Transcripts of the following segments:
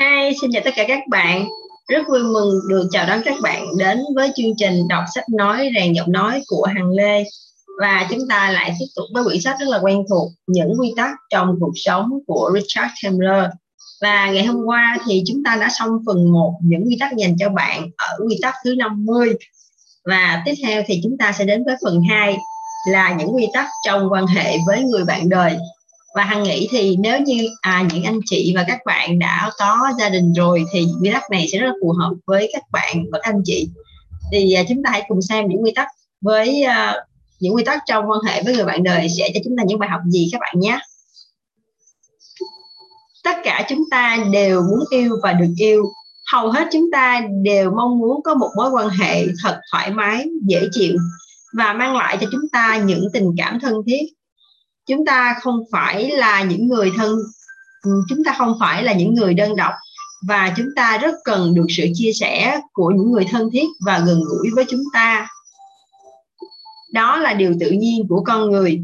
Hi, xin chào tất cả các bạn. Rất vui mừng được chào đón các bạn đến với chương trình đọc sách nói rèn giọng nói của Hằng Lê. Và chúng ta lại tiếp tục với quyển sách rất là quen thuộc Những quy tắc trong cuộc sống của Richard Kemmler. Và ngày hôm qua thì chúng ta đã xong phần 1 những quy tắc dành cho bạn ở quy tắc thứ 50. Và tiếp theo thì chúng ta sẽ đến với phần 2 là những quy tắc trong quan hệ với người bạn đời và hằng nghĩ thì nếu như à, những anh chị và các bạn đã có gia đình rồi thì quy tắc này sẽ rất là phù hợp với các bạn và các anh chị. Thì à, chúng ta hãy cùng xem những quy tắc với à, những quy tắc trong quan hệ với người bạn đời sẽ cho chúng ta những bài học gì các bạn nhé. Tất cả chúng ta đều muốn yêu và được yêu. Hầu hết chúng ta đều mong muốn có một mối quan hệ thật thoải mái dễ chịu và mang lại cho chúng ta những tình cảm thân thiết chúng ta không phải là những người thân ừ, chúng ta không phải là những người đơn độc và chúng ta rất cần được sự chia sẻ của những người thân thiết và gần gũi với chúng ta. Đó là điều tự nhiên của con người.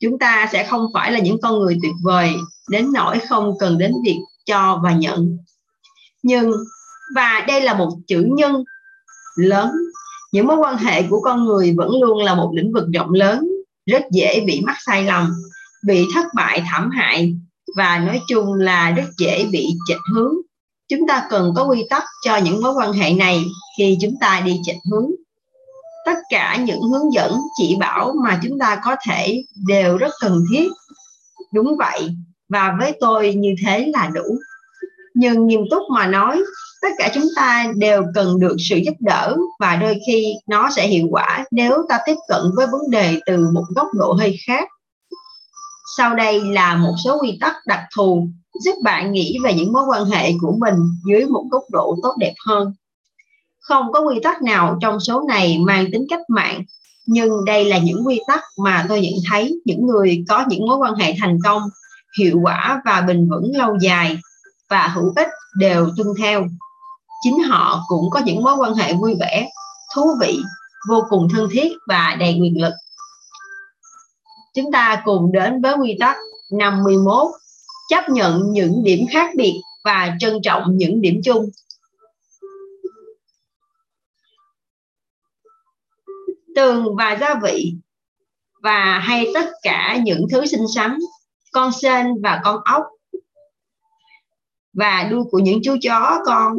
Chúng ta sẽ không phải là những con người tuyệt vời, đến nỗi không cần đến việc cho và nhận. Nhưng, và đây là một chữ nhân lớn. Những mối quan hệ của con người vẫn luôn là một lĩnh vực rộng lớn rất dễ bị mắc sai lầm, bị thất bại, thảm hại và nói chung là rất dễ bị chệch hướng. Chúng ta cần có quy tắc cho những mối quan hệ này khi chúng ta đi chệch hướng. Tất cả những hướng dẫn, chỉ bảo mà chúng ta có thể đều rất cần thiết. Đúng vậy, và với tôi như thế là đủ nhưng nghiêm túc mà nói, tất cả chúng ta đều cần được sự giúp đỡ và đôi khi nó sẽ hiệu quả nếu ta tiếp cận với vấn đề từ một góc độ hơi khác. Sau đây là một số quy tắc đặc thù giúp bạn nghĩ về những mối quan hệ của mình dưới một góc độ tốt đẹp hơn. Không có quy tắc nào trong số này mang tính cách mạng, nhưng đây là những quy tắc mà tôi nhận thấy những người có những mối quan hệ thành công, hiệu quả và bền vững lâu dài và hữu ích đều tuân theo. Chính họ cũng có những mối quan hệ vui vẻ, thú vị, vô cùng thân thiết và đầy quyền lực. Chúng ta cùng đến với quy tắc 51 chấp nhận những điểm khác biệt và trân trọng những điểm chung. Tường và gia vị và hay tất cả những thứ xinh xắn, con sên và con ốc và đuôi của những chú chó, con,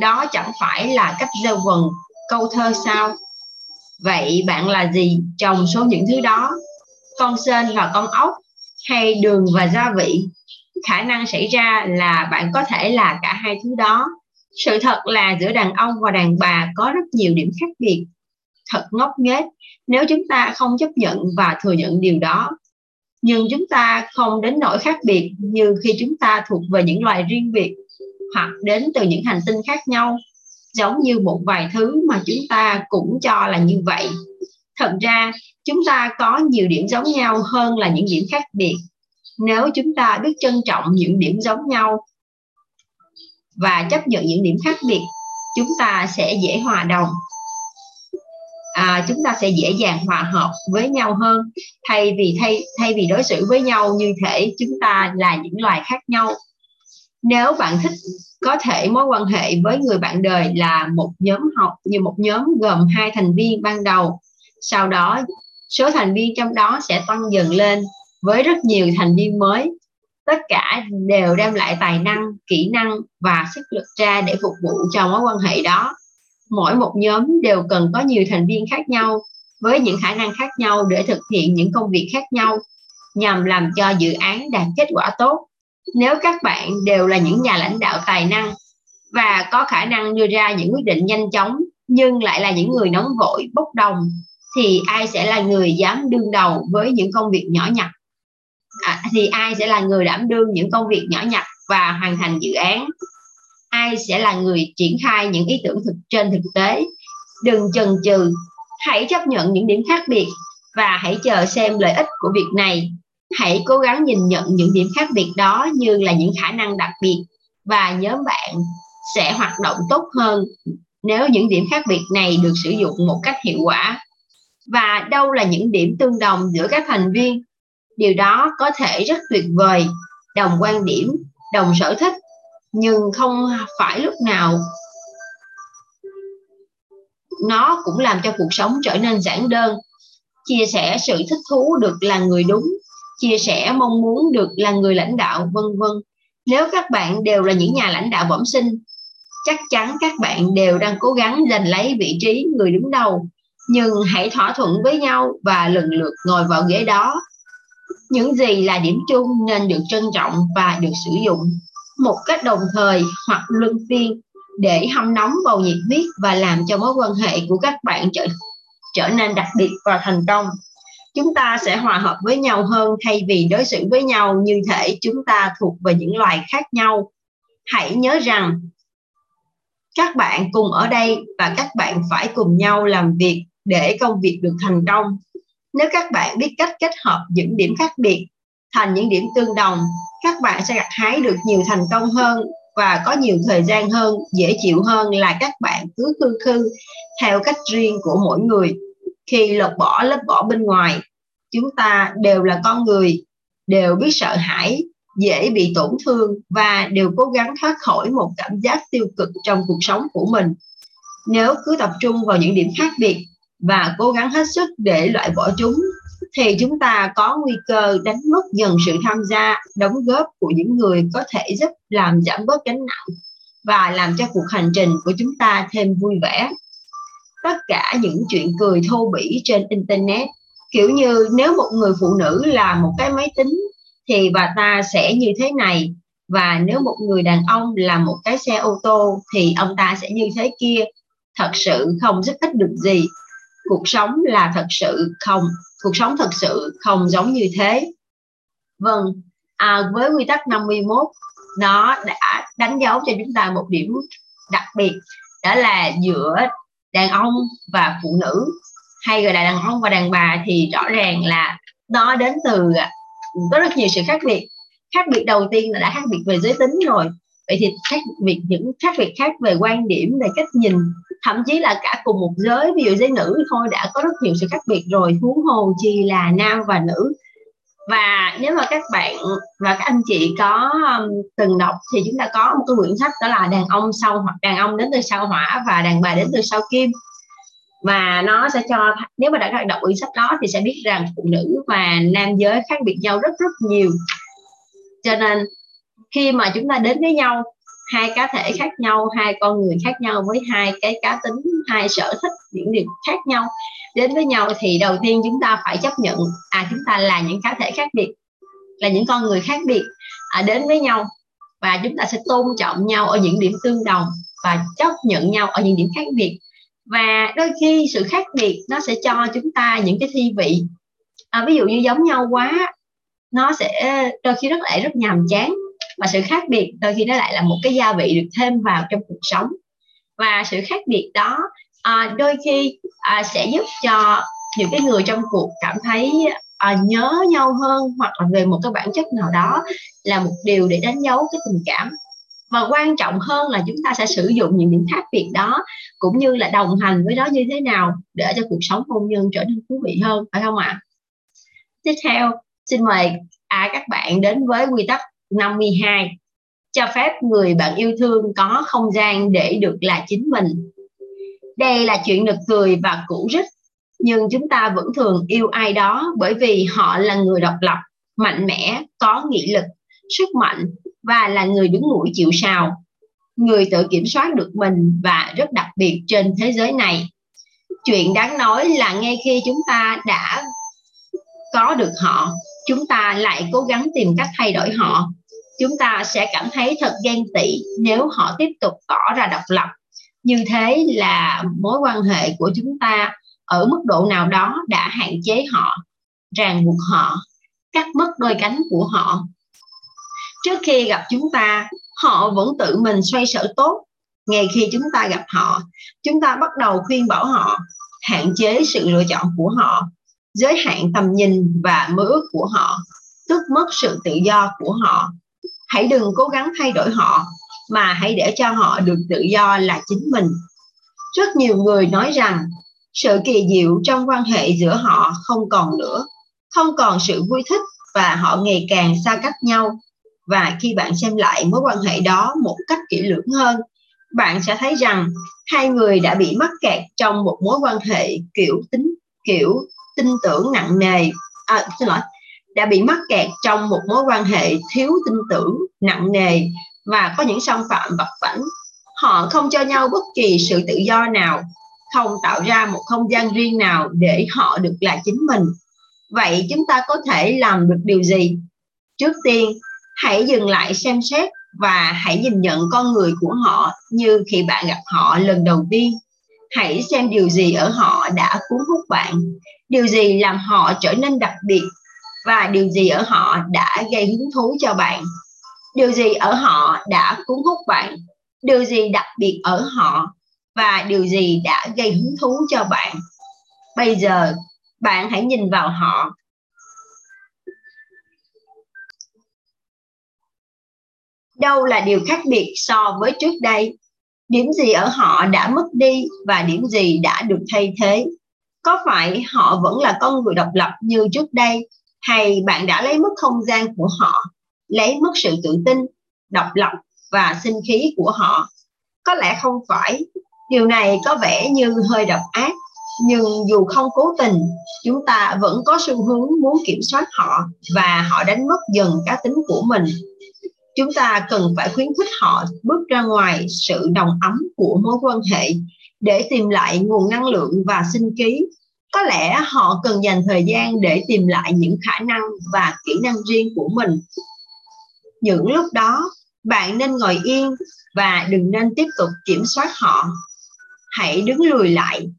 đó chẳng phải là cách gieo vần, câu thơ sao? Vậy bạn là gì trong số những thứ đó? Con sên và con ốc hay đường và gia vị? Khả năng xảy ra là bạn có thể là cả hai thứ đó. Sự thật là giữa đàn ông và đàn bà có rất nhiều điểm khác biệt. Thật ngốc nghếch, nếu chúng ta không chấp nhận và thừa nhận điều đó nhưng chúng ta không đến nỗi khác biệt như khi chúng ta thuộc về những loài riêng biệt hoặc đến từ những hành tinh khác nhau. Giống như một vài thứ mà chúng ta cũng cho là như vậy. Thật ra, chúng ta có nhiều điểm giống nhau hơn là những điểm khác biệt. Nếu chúng ta biết trân trọng những điểm giống nhau và chấp nhận những điểm khác biệt, chúng ta sẽ dễ hòa đồng à, chúng ta sẽ dễ dàng hòa hợp với nhau hơn. Thay vì thay thay vì đối xử với nhau như thể chúng ta là những loài khác nhau. Nếu bạn thích có thể mối quan hệ với người bạn đời là một nhóm học như một nhóm gồm hai thành viên ban đầu sau đó số thành viên trong đó sẽ tăng dần lên với rất nhiều thành viên mới. Tất cả đều đem lại tài năng kỹ năng và sức lực ra để phục vụ cho mối quan hệ đó mỗi một nhóm đều cần có nhiều thành viên khác nhau với những khả năng khác nhau để thực hiện những công việc khác nhau nhằm làm cho dự án đạt kết quả tốt. Nếu các bạn đều là những nhà lãnh đạo tài năng và có khả năng đưa ra những quyết định nhanh chóng nhưng lại là những người nóng vội bốc đồng thì ai sẽ là người dám đương đầu với những công việc nhỏ nhặt? À, thì ai sẽ là người đảm đương những công việc nhỏ nhặt và hoàn thành dự án? Ai sẽ là người triển khai những ý tưởng thực trên thực tế? Đừng chần chừ. Hãy chấp nhận những điểm khác biệt và hãy chờ xem lợi ích của việc này. Hãy cố gắng nhìn nhận những điểm khác biệt đó như là những khả năng đặc biệt và nhóm bạn sẽ hoạt động tốt hơn nếu những điểm khác biệt này được sử dụng một cách hiệu quả. Và đâu là những điểm tương đồng giữa các thành viên? Điều đó có thể rất tuyệt vời. Đồng quan điểm, đồng sở thích nhưng không phải lúc nào nó cũng làm cho cuộc sống trở nên giản đơn. Chia sẻ sự thích thú được là người đúng, chia sẻ mong muốn được là người lãnh đạo, vân vân. Nếu các bạn đều là những nhà lãnh đạo bẩm sinh, chắc chắn các bạn đều đang cố gắng giành lấy vị trí người đứng đầu. Nhưng hãy thỏa thuận với nhau và lần lượt ngồi vào ghế đó. Những gì là điểm chung nên được trân trọng và được sử dụng một cách đồng thời hoặc luân phiên để hâm nóng bầu nhiệt huyết và làm cho mối quan hệ của các bạn trở trở nên đặc biệt và thành công. Chúng ta sẽ hòa hợp với nhau hơn thay vì đối xử với nhau như thể chúng ta thuộc về những loài khác nhau. Hãy nhớ rằng, các bạn cùng ở đây và các bạn phải cùng nhau làm việc để công việc được thành công. Nếu các bạn biết cách kết hợp những điểm khác biệt thành những điểm tương đồng, các bạn sẽ gặt hái được nhiều thành công hơn và có nhiều thời gian hơn, dễ chịu hơn là các bạn cứ khư khư theo cách riêng của mỗi người. Khi lột bỏ lớp vỏ bên ngoài, chúng ta đều là con người, đều biết sợ hãi, dễ bị tổn thương và đều cố gắng thoát khỏi một cảm giác tiêu cực trong cuộc sống của mình. Nếu cứ tập trung vào những điểm khác biệt và cố gắng hết sức để loại bỏ chúng thì chúng ta có nguy cơ đánh mất dần sự tham gia, đóng góp của những người có thể giúp làm giảm bớt gánh nặng và làm cho cuộc hành trình của chúng ta thêm vui vẻ. Tất cả những chuyện cười thô bỉ trên internet, kiểu như nếu một người phụ nữ là một cái máy tính thì bà ta sẽ như thế này, và nếu một người đàn ông là một cái xe ô tô thì ông ta sẽ như thế kia. Thật sự không giúp ích được gì. Cuộc sống là thật sự không cuộc sống thật sự không giống như thế. Vâng à, với quy tắc 51 nó đã đánh dấu cho chúng ta một điểm đặc biệt đó là giữa đàn ông và phụ nữ. Hay gọi là đàn ông và đàn bà thì rõ ràng là nó đến từ à, có rất nhiều sự khác biệt. Khác biệt đầu tiên là đã khác biệt về giới tính rồi. Vậy thì khác biệt những khác biệt khác về quan điểm về cách nhìn thậm chí là cả cùng một giới. Ví dụ giới nữ thôi đã có rất nhiều sự khác biệt rồi. Huống hồ chi là nam và nữ. Và nếu mà các bạn và các anh chị có um, từng đọc thì chúng ta có một cái quyển sách đó là đàn ông sau hoặc đàn ông đến từ sao hỏa và đàn bà đến từ sao kim. Và nó sẽ cho nếu mà đã đọc quyển sách đó thì sẽ biết rằng phụ nữ và nam giới khác biệt nhau rất rất nhiều. Cho nên khi mà chúng ta đến với nhau hai cá thể khác nhau hai con người khác nhau với hai cái cá tính hai sở thích những điều khác nhau. Đến với nhau thì đầu tiên chúng ta phải chấp nhận à chúng ta là những cá thể khác biệt là những con người khác biệt à, đến với nhau. Và chúng ta sẽ tôn trọng nhau ở những điểm tương đồng và chấp nhận nhau ở những điểm khác biệt. Và đôi khi sự khác biệt nó sẽ cho chúng ta những cái thi vị. À, ví dụ như giống nhau quá nó sẽ đôi khi rất lại rất nhàm chán và sự khác biệt đôi khi nó lại là một cái gia vị được thêm vào trong cuộc sống. Và sự khác biệt đó à, đôi khi à, sẽ giúp cho những cái người trong cuộc cảm thấy à, nhớ nhau hơn hoặc là về một cái bản chất nào đó là một điều để đánh dấu cái tình cảm. Và quan trọng hơn là chúng ta sẽ sử dụng những điểm khác biệt đó cũng như là đồng hành với nó như thế nào để cho cuộc sống hôn nhân trở nên thú vị hơn phải không ạ? Tiếp theo xin mời à, các bạn đến với quy tắc 52 cho phép người bạn yêu thương có không gian để được là chính mình. Đây là chuyện nực cười và cũ rích, nhưng chúng ta vẫn thường yêu ai đó bởi vì họ là người độc lập, mạnh mẽ, có nghị lực, sức mạnh và là người đứng mũi chịu sào. Người tự kiểm soát được mình và rất đặc biệt trên thế giới này. Chuyện đáng nói là ngay khi chúng ta đã có được họ, chúng ta lại cố gắng tìm cách thay đổi họ chúng ta sẽ cảm thấy thật ghen tị nếu họ tiếp tục tỏ ra độc lập. Như thế là mối quan hệ của chúng ta ở mức độ nào đó đã hạn chế họ, ràng buộc họ, cắt mất đôi cánh của họ. Trước khi gặp chúng ta, họ vẫn tự mình xoay sở tốt. Ngay khi chúng ta gặp họ, chúng ta bắt đầu khuyên bảo họ hạn chế sự lựa chọn của họ, giới hạn tầm nhìn và mơ ước của họ tước mất sự tự do của họ hãy đừng cố gắng thay đổi họ mà hãy để cho họ được tự do là chính mình. Rất nhiều người nói rằng sự kỳ diệu trong quan hệ giữa họ không còn nữa. Không còn sự vui thích và họ ngày càng xa cách nhau. Và khi bạn xem lại mối quan hệ đó một cách kỹ lưỡng hơn bạn sẽ thấy rằng hai người đã bị mắc kẹt trong một mối quan hệ kiểu tính kiểu tin tưởng nặng nề. À, xin lỗi đã bị mắc kẹt trong một mối quan hệ thiếu tin tưởng, nặng nề và có những xâm phạm vật vãnh. Họ không cho nhau bất kỳ sự tự do nào, không tạo ra một không gian riêng nào để họ được là chính mình. Vậy chúng ta có thể làm được điều gì? Trước tiên, hãy dừng lại xem xét và hãy nhìn nhận con người của họ như khi bạn gặp họ lần đầu tiên. Hãy xem điều gì ở họ đã cuốn hút bạn. Điều gì làm họ trở nên đặc biệt và điều gì ở họ đã gây hứng thú cho bạn? Điều gì ở họ đã cuốn hút bạn? Điều gì đặc biệt ở họ? Và điều gì đã gây hứng thú cho bạn? Bây giờ, bạn hãy nhìn vào họ. Đâu là điều khác biệt so với trước đây? Điểm gì ở họ đã mất đi và điểm gì đã được thay thế? Có phải họ vẫn là con người độc lập như trước đây? Hay bạn đã lấy mất không gian của họ, lấy mất sự tự tin, độc lập và sinh khí của họ? Có lẽ không phải. Điều này có vẻ như hơi độc ác, nhưng dù không cố tình, chúng ta vẫn có xu hướng muốn kiểm soát họ và họ đánh mất dần cá tính của mình. Chúng ta cần phải khuyến khích họ bước ra ngoài sự đồng ấm của mối quan hệ để tìm lại nguồn năng lượng và sinh khí có lẽ họ cần dành thời gian để tìm lại những khả năng và kỹ năng riêng của mình. Những lúc đó, bạn nên ngồi yên và đừng nên tiếp tục kiểm soát họ. Hãy đứng lùi lại,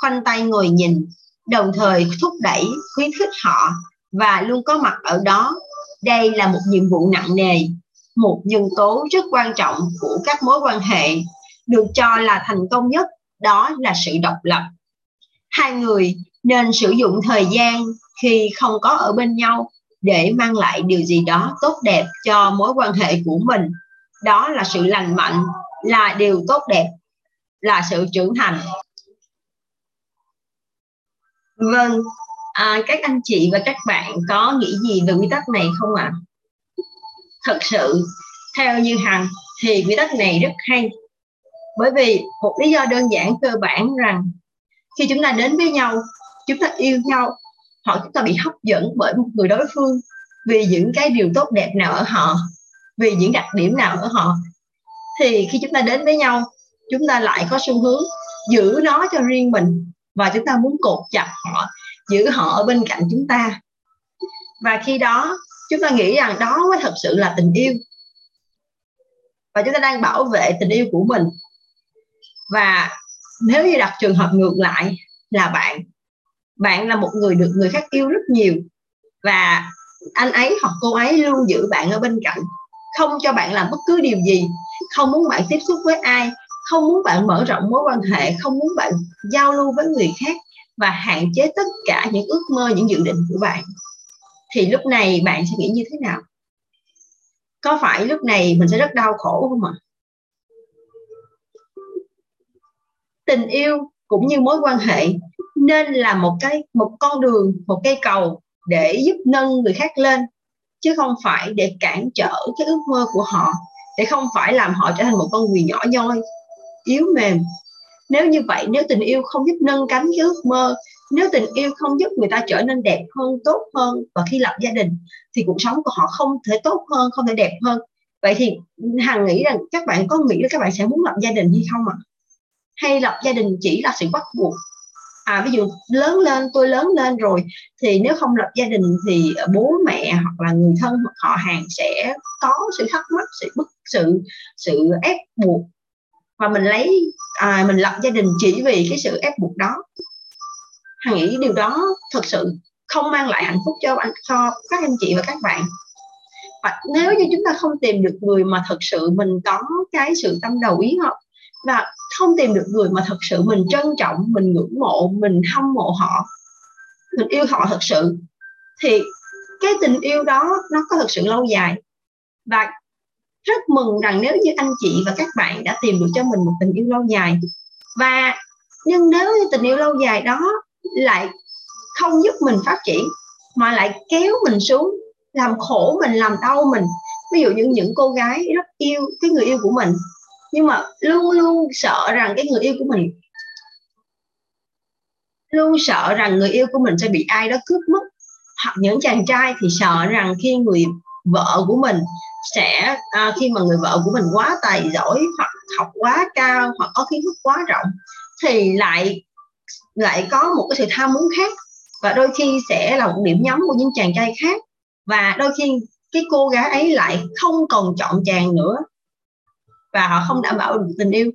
khoanh tay ngồi nhìn, đồng thời thúc đẩy, khuyến khích họ và luôn có mặt ở đó. Đây là một nhiệm vụ nặng nề, một nhân tố rất quan trọng của các mối quan hệ. Được cho là thành công nhất, đó là sự độc lập hai người nên sử dụng thời gian khi không có ở bên nhau để mang lại điều gì đó tốt đẹp cho mối quan hệ của mình. Đó là sự lành mạnh là điều tốt đẹp là sự trưởng thành. Vâng à, các anh chị và các bạn có nghĩ gì về quy tắc này không ạ? À? thật sự theo như hằng thì quy tắc này rất hay. Bởi vì một lý do đơn giản cơ bản rằng khi chúng ta đến với nhau, chúng ta yêu nhau, hoặc chúng ta bị hấp dẫn bởi một người đối phương vì những cái điều tốt đẹp nào ở họ, vì những đặc điểm nào ở họ, thì khi chúng ta đến với nhau, chúng ta lại có xu hướng giữ nó cho riêng mình và chúng ta muốn cột chặt họ, giữ họ ở bên cạnh chúng ta. Và khi đó, chúng ta nghĩ rằng đó mới thật sự là tình yêu. Và chúng ta đang bảo vệ tình yêu của mình. Và nếu như đặt trường hợp ngược lại là bạn bạn là một người được người khác yêu rất nhiều và anh ấy hoặc cô ấy luôn giữ bạn ở bên cạnh, không cho bạn làm bất cứ điều gì, không muốn bạn tiếp xúc với ai, không muốn bạn mở rộng mối quan hệ, không muốn bạn giao lưu với người khác và hạn chế tất cả những ước mơ, những dự định của bạn, thì lúc này bạn sẽ nghĩ như thế nào? Có phải lúc này mình sẽ rất đau khổ không ạ? Tình yêu cũng như mối quan hệ, nên là một cái, một con đường, một cây cầu để giúp nâng người khác lên, chứ không phải để cản trở cái ước mơ của họ, để không phải làm họ trở thành một con người nhỏ nhoi, yếu mềm nếu như vậy, nếu tình yêu không giúp nâng cánh cái ước mơ, nếu tình yêu không giúp người ta trở nên đẹp hơn, tốt hơn và khi lập gia đình, thì cuộc sống của họ không thể tốt hơn, không thể đẹp hơn vậy thì hằng nghĩ rằng các bạn có nghĩ là các bạn sẽ muốn lập gia đình hay không ạ à? Hay lập gia đình chỉ là sự bắt buộc. À ví dụ lớn lên tôi lớn lên rồi thì nếu không lập gia đình thì bố mẹ hoặc là người thân hoặc họ hàng sẽ có sự thắc mắc sự bức sự sự ép buộc. Và mình lấy à, mình lập gia đình chỉ vì cái sự ép buộc đó. Hằng nghĩ điều đó thật sự không mang lại hạnh phúc cho anh cho các anh chị và các bạn. Và nếu như chúng ta không tìm được người mà thật sự mình có cái sự tâm đầu ý hợp và không tìm được người mà thật sự mình trân trọng, mình ngưỡng mộ, mình hâm mộ họ, mình yêu họ thật sự. Thì cái tình yêu đó nó có thật sự lâu dài. Và rất mừng rằng nếu như anh chị và các bạn đã tìm được cho mình một tình yêu lâu dài. Và nhưng nếu như tình yêu lâu dài đó lại không giúp mình phát triển, mà lại kéo mình xuống, làm khổ mình, làm đau mình. Ví dụ như những cô gái rất yêu cái người yêu của mình nhưng mà luôn luôn sợ rằng cái người yêu của mình luôn sợ rằng người yêu của mình sẽ bị ai đó cướp mất. Hoặc những chàng trai thì sợ rằng khi người vợ của mình sẽ à, khi mà người vợ của mình quá tài giỏi hoặc học quá cao hoặc có kiến thức quá rộng thì lại lại có một cái sự tham muốn khác. Và đôi khi sẽ là một điểm nhắm của những chàng trai khác. Và đôi khi cái cô gái ấy lại không còn chọn chàng nữa và họ không đảm bảo được tình yêu.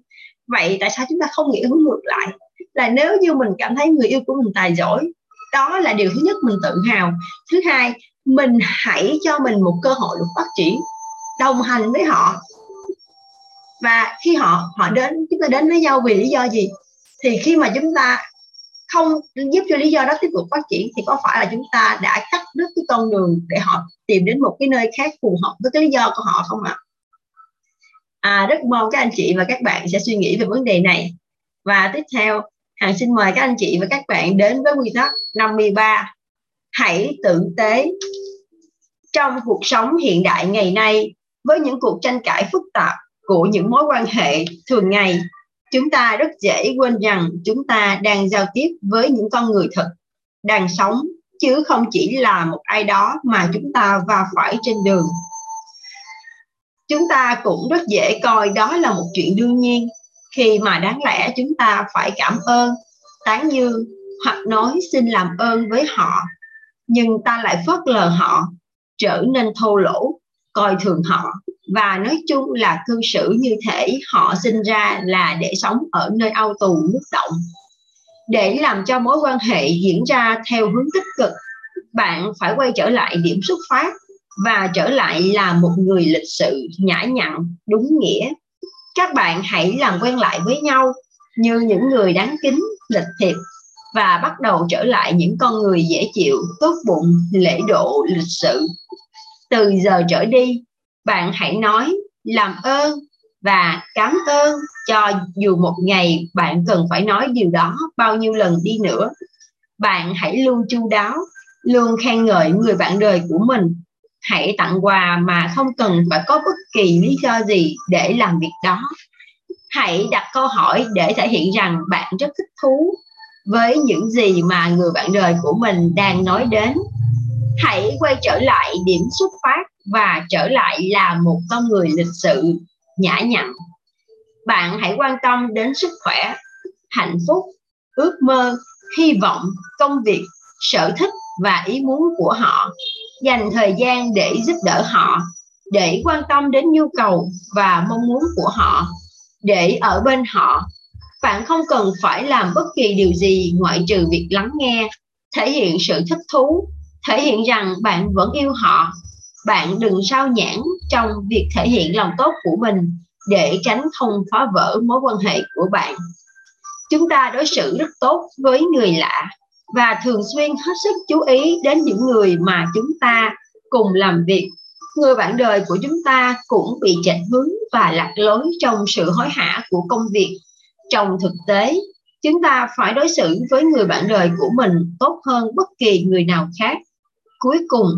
Vậy tại sao chúng ta không nghĩ hướng ngược lại? Là nếu như mình cảm thấy người yêu của mình tài giỏi, đó là điều thứ nhất mình tự hào. Thứ hai, mình hãy cho mình một cơ hội được phát triển, đồng hành với họ. Và khi họ họ đến, chúng ta đến với nhau vì lý do gì? Thì khi mà chúng ta không giúp cho lý do đó tiếp tục phát triển, thì có phải là chúng ta đã cắt đứt cái con đường để họ tìm đến một cái nơi khác phù hợp với cái lý do của họ không ạ? à? À, rất mong các anh chị và các bạn sẽ suy nghĩ về vấn đề này. Và tiếp theo Hằng xin mời các anh chị và các bạn đến với quy tắc 53 hãy tử tế trong cuộc sống hiện đại ngày nay với những cuộc tranh cãi phức tạp của những mối quan hệ thường ngày. Chúng ta rất dễ quên rằng chúng ta đang giao tiếp với những con người thật đang sống chứ không chỉ là một ai đó mà chúng ta va phải trên đường chúng ta cũng rất dễ coi đó là một chuyện đương nhiên. Khi mà đáng lẽ chúng ta phải cảm ơn, tán dương hoặc nói xin làm ơn với họ, nhưng ta lại phớt lờ họ, trở nên thô lỗ, coi thường họ, và nói chung là cư xử như thể họ sinh ra là để sống ở nơi ao tù nước động. Để làm cho mối quan hệ diễn ra theo hướng tích cực, bạn phải quay trở lại điểm xuất phát và trở lại là một người lịch sự, nhã nhặn, đúng nghĩa. Các bạn hãy làm quen lại với nhau như những người đáng kính, lịch thiệp và bắt đầu trở lại những con người dễ chịu, tốt bụng, lễ độ, lịch sự. Từ giờ trở đi, bạn hãy nói làm ơn và cảm ơn cho dù một ngày bạn cần phải nói điều đó bao nhiêu lần đi nữa. Bạn hãy luôn chu đáo, luôn khen ngợi người bạn đời của mình hãy tặng quà mà không cần phải có bất kỳ lý do gì để làm việc đó. Hãy đặt câu hỏi để thể hiện rằng bạn rất thích thú với những gì mà người bạn đời của mình đang nói đến. Hãy quay trở lại điểm xuất phát và trở lại là một con người lịch sự, nhã nhặn. Bạn hãy quan tâm đến sức khỏe, hạnh phúc, ước mơ, hy vọng, công việc, sở thích và ý muốn của họ dành thời gian để giúp đỡ họ, để quan tâm đến nhu cầu và mong muốn của họ, để ở bên họ. Bạn không cần phải làm bất kỳ điều gì ngoại trừ việc lắng nghe, thể hiện sự thích thú, thể hiện rằng bạn vẫn yêu họ. Bạn đừng sao nhãn trong việc thể hiện lòng tốt của mình để tránh không phá vỡ mối quan hệ của bạn. Chúng ta đối xử rất tốt với người lạ và thường xuyên hết sức chú ý đến những người mà chúng ta cùng làm việc. Người bạn đời của chúng ta cũng bị chệch hướng và lạc lối trong sự hối hả của công việc. Trong thực tế, chúng ta phải đối xử với người bạn đời của mình tốt hơn bất kỳ người nào khác. Cuối cùng,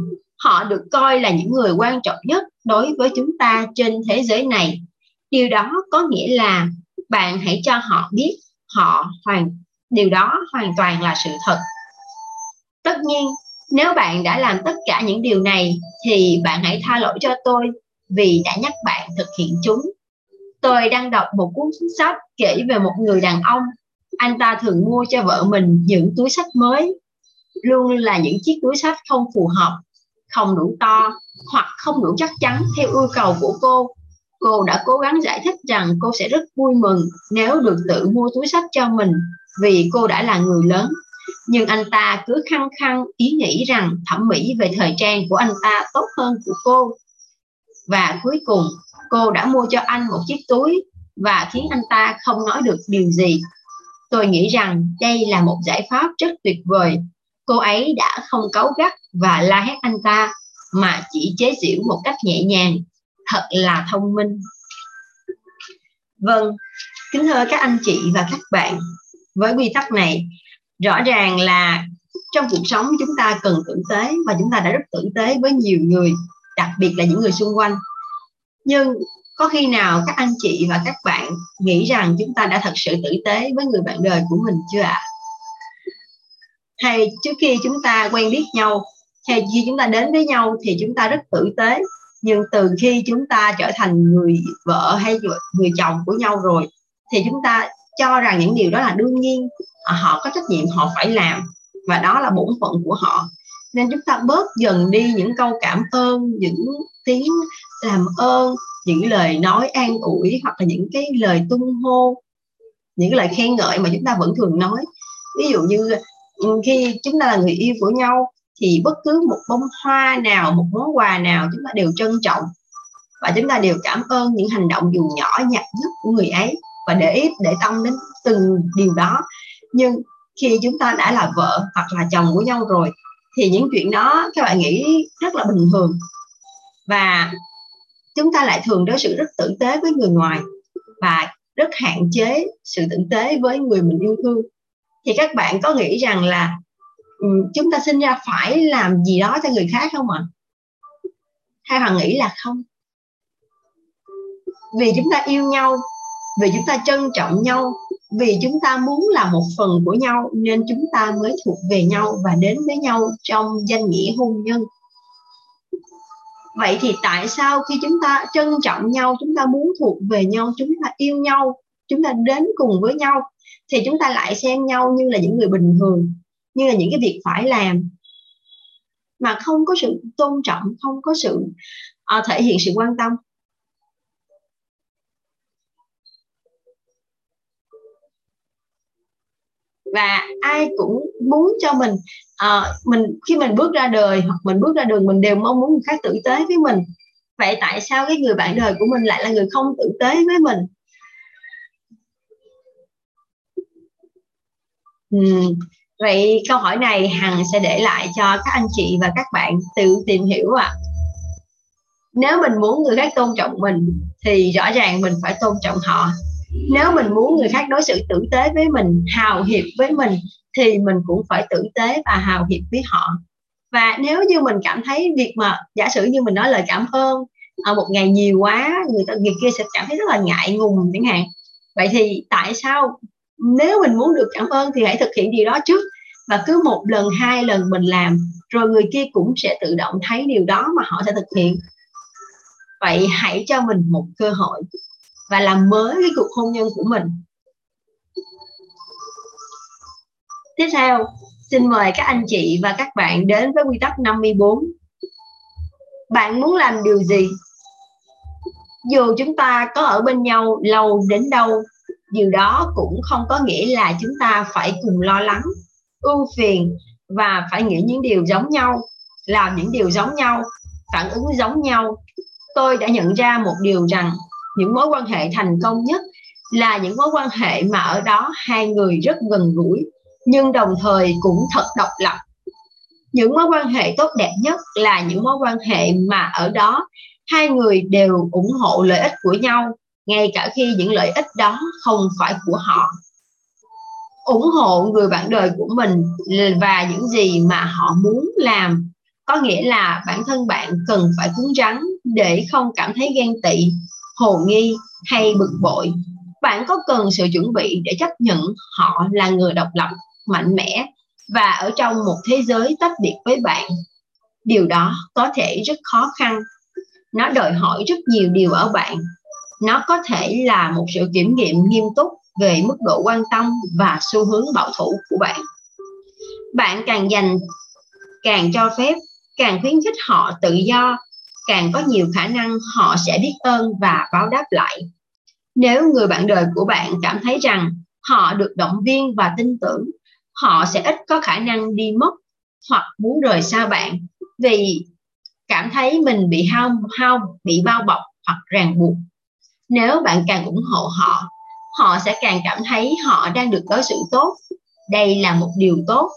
họ được coi là những người quan trọng nhất đối với chúng ta trên thế giới này. Điều đó có nghĩa là bạn hãy cho họ biết họ hoàn điều đó hoàn toàn là sự thật. Tất nhiên, nếu bạn đã làm tất cả những điều này, thì bạn hãy tha lỗi cho tôi vì đã nhắc bạn thực hiện chúng. Tôi đang đọc một cuốn sách kể về một người đàn ông. Anh ta thường mua cho vợ mình những túi sách mới. Luôn là những chiếc túi sách không phù hợp, không đủ to hoặc không đủ chắc chắn theo yêu cầu của cô. Cô đã cố gắng giải thích rằng cô sẽ rất vui mừng nếu được tự mua túi sách cho mình vì cô đã là người lớn. Nhưng anh ta cứ khăng khăng ý nghĩ rằng thẩm mỹ về thời trang của anh ta tốt hơn của cô. Và cuối cùng, cô đã mua cho anh một chiếc túi và khiến anh ta không nói được điều gì. Tôi nghĩ rằng đây là một giải pháp rất tuyệt vời. Cô ấy đã không cáu gắt và la hét anh ta, mà chỉ chế giễu một cách nhẹ nhàng. Thật là thông minh. Vâng kính thưa các anh chị và các bạn với quy tắc này rõ ràng là trong cuộc sống chúng ta cần tử tế và chúng ta đã rất tử tế với nhiều người, đặc biệt là những người xung quanh nhưng có khi nào các anh chị và các bạn nghĩ rằng chúng ta đã thật sự tử tế với người bạn đời của mình chưa ạ à? hay trước khi chúng ta quen biết nhau, hay khi chúng ta đến với nhau thì chúng ta rất tử tế, nhưng từ khi chúng ta trở thành người vợ hay người chồng của nhau rồi thì chúng ta cho rằng những điều đó là đương nhiên à, họ có trách nhiệm, họ phải làm, và đó là bổn phận của họ. Nên chúng ta bớt dần đi những câu cảm ơn, những tiếng làm ơn, những lời nói an ủi, hoặc là những cái lời tung hô, những lời khen ngợi mà chúng ta vẫn thường nói. Ví dụ như ừ, khi chúng ta là người yêu của nhau, thì bất cứ một bông hoa nào, một món quà nào chúng ta đều trân trọng, và chúng ta đều cảm ơn những hành động dù nhỏ nhặt nhất của người ấy và để ý, để tâm đến từng điều đó. Nhưng khi chúng ta đã là vợ hoặc là chồng của nhau rồi, thì những chuyện đó các bạn nghĩ rất là bình thường. Và chúng ta lại thường đối xử rất tử tế với người ngoài và rất hạn chế sự tử tế với người mình yêu thương. Thì các bạn có nghĩ rằng là ừ, chúng ta sinh ra phải làm gì đó cho người khác không ạ? Hay hoàng nghĩ là không? Vì chúng ta yêu nhau vì chúng ta trân trọng nhau vì chúng ta muốn là một phần của nhau nên chúng ta mới thuộc về nhau và đến với nhau trong danh nghĩa hôn nhân. Vậy thì tại sao khi chúng ta trân trọng nhau chúng ta muốn thuộc về nhau chúng ta yêu nhau chúng ta đến cùng với nhau thì chúng ta lại xem nhau như là những người bình thường như là những cái việc phải làm mà không có sự tôn trọng không có sự uh, thể hiện sự quan tâm? Và ai cũng muốn cho mình uh, mình khi mình bước ra đời hoặc mình bước ra đường mình đều mong muốn người khác tử tế với mình. Vậy tại sao cái người bạn đời của mình lại là người không tử tế với mình? Uhm, vậy câu hỏi này hằng sẽ để lại cho các anh chị và các bạn tự tìm hiểu ạ. À. nếu mình muốn người khác tôn trọng mình thì rõ ràng mình phải tôn trọng họ nếu mình muốn người khác đối xử tử tế với mình, hào hiệp với mình, thì mình cũng phải tử tế và hào hiệp với họ. Và nếu như mình cảm thấy việc mà, giả sử như mình nói lời cảm ơn ở một ngày nhiều quá, người ta, người kia sẽ cảm thấy rất là ngại ngùng chẳng hạn. Vậy thì tại sao, nếu mình muốn được cảm ơn thì hãy thực hiện điều đó trước và cứ một lần, hai lần mình làm, rồi người kia cũng sẽ tự động thấy điều đó mà họ sẽ thực hiện. Vậy hãy cho mình một cơ hội và làm mới cái cuộc hôn nhân của mình. Tiếp theo, xin mời các anh chị và các bạn đến với quy tắc 54 bạn muốn làm điều gì? Dù chúng ta có ở bên nhau lâu đến đâu, điều đó cũng không có nghĩa là chúng ta phải cùng lo lắng, ưu phiền và phải nghĩ những điều giống nhau, làm những điều giống nhau, phản ứng giống nhau. Tôi đã nhận ra một điều rằng những mối quan hệ thành công nhất là những mối quan hệ mà ở đó hai người rất gần gũi, nhưng đồng thời cũng thật độc lập. Những mối quan hệ tốt đẹp nhất là những mối quan hệ mà ở đó hai người đều ủng hộ lợi ích của nhau, ngay cả khi những lợi ích đó không phải của họ. Ủng hộ người bạn đời của mình và những gì mà họ muốn làm, có nghĩa là bản thân bạn cần phải cứng rắn để không cảm thấy ghen tị hồ nghi hay bực bội. Bạn có cần sự chuẩn bị để chấp nhận họ là người độc lập, mạnh mẽ và ở trong một thế giới tách biệt với bạn? Điều đó có thể rất khó khăn. Nó đòi hỏi rất nhiều điều ở bạn. Nó có thể là một sự kiểm nghiệm nghiêm túc về mức độ quan tâm và xu hướng bảo thủ của bạn. Bạn càng dành, càng cho phép, càng khuyến khích họ tự do càng có nhiều khả năng họ sẽ biết ơn và báo đáp lại. Nếu người bạn đời của bạn cảm thấy rằng họ được động viên và tin tưởng, họ sẽ ít có khả năng đi mất hoặc muốn rời xa bạn vì cảm thấy mình bị hao hao, bị bao bọc hoặc ràng buộc. Nếu bạn càng ủng hộ họ họ sẽ càng cảm thấy họ đang được đối xử tốt. Đây là một điều tốt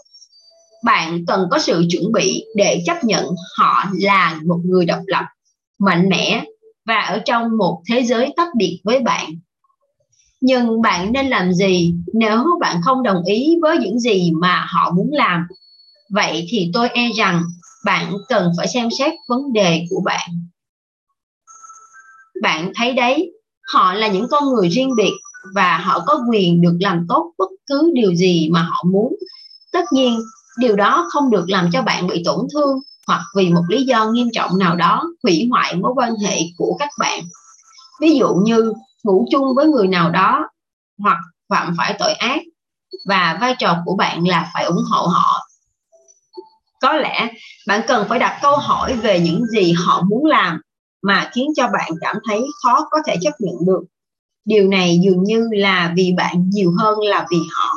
bạn cần có sự chuẩn bị để chấp nhận họ là một người độc lập, mạnh mẽ và ở trong một thế giới tách biệt với bạn. Nhưng bạn nên làm gì nếu bạn không đồng ý với những gì mà họ muốn làm? Vậy thì tôi e rằng bạn cần phải xem xét vấn đề của bạn. Bạn thấy đấy, họ là những con người riêng biệt và họ có quyền được làm tốt bất cứ điều gì mà họ muốn. Tất nhiên điều đó không được làm cho bạn bị tổn thương hoặc vì một lý do nghiêm trọng nào đó hủy hoại mối quan hệ của các bạn. Ví dụ như ngủ chung với người nào đó hoặc phạm phải tội ác và vai trò của bạn là phải ủng hộ họ. Có lẽ bạn cần phải đặt câu hỏi về những gì họ muốn làm mà khiến cho bạn cảm thấy khó có thể chấp nhận được. Điều này dường như là vì bạn nhiều hơn là vì họ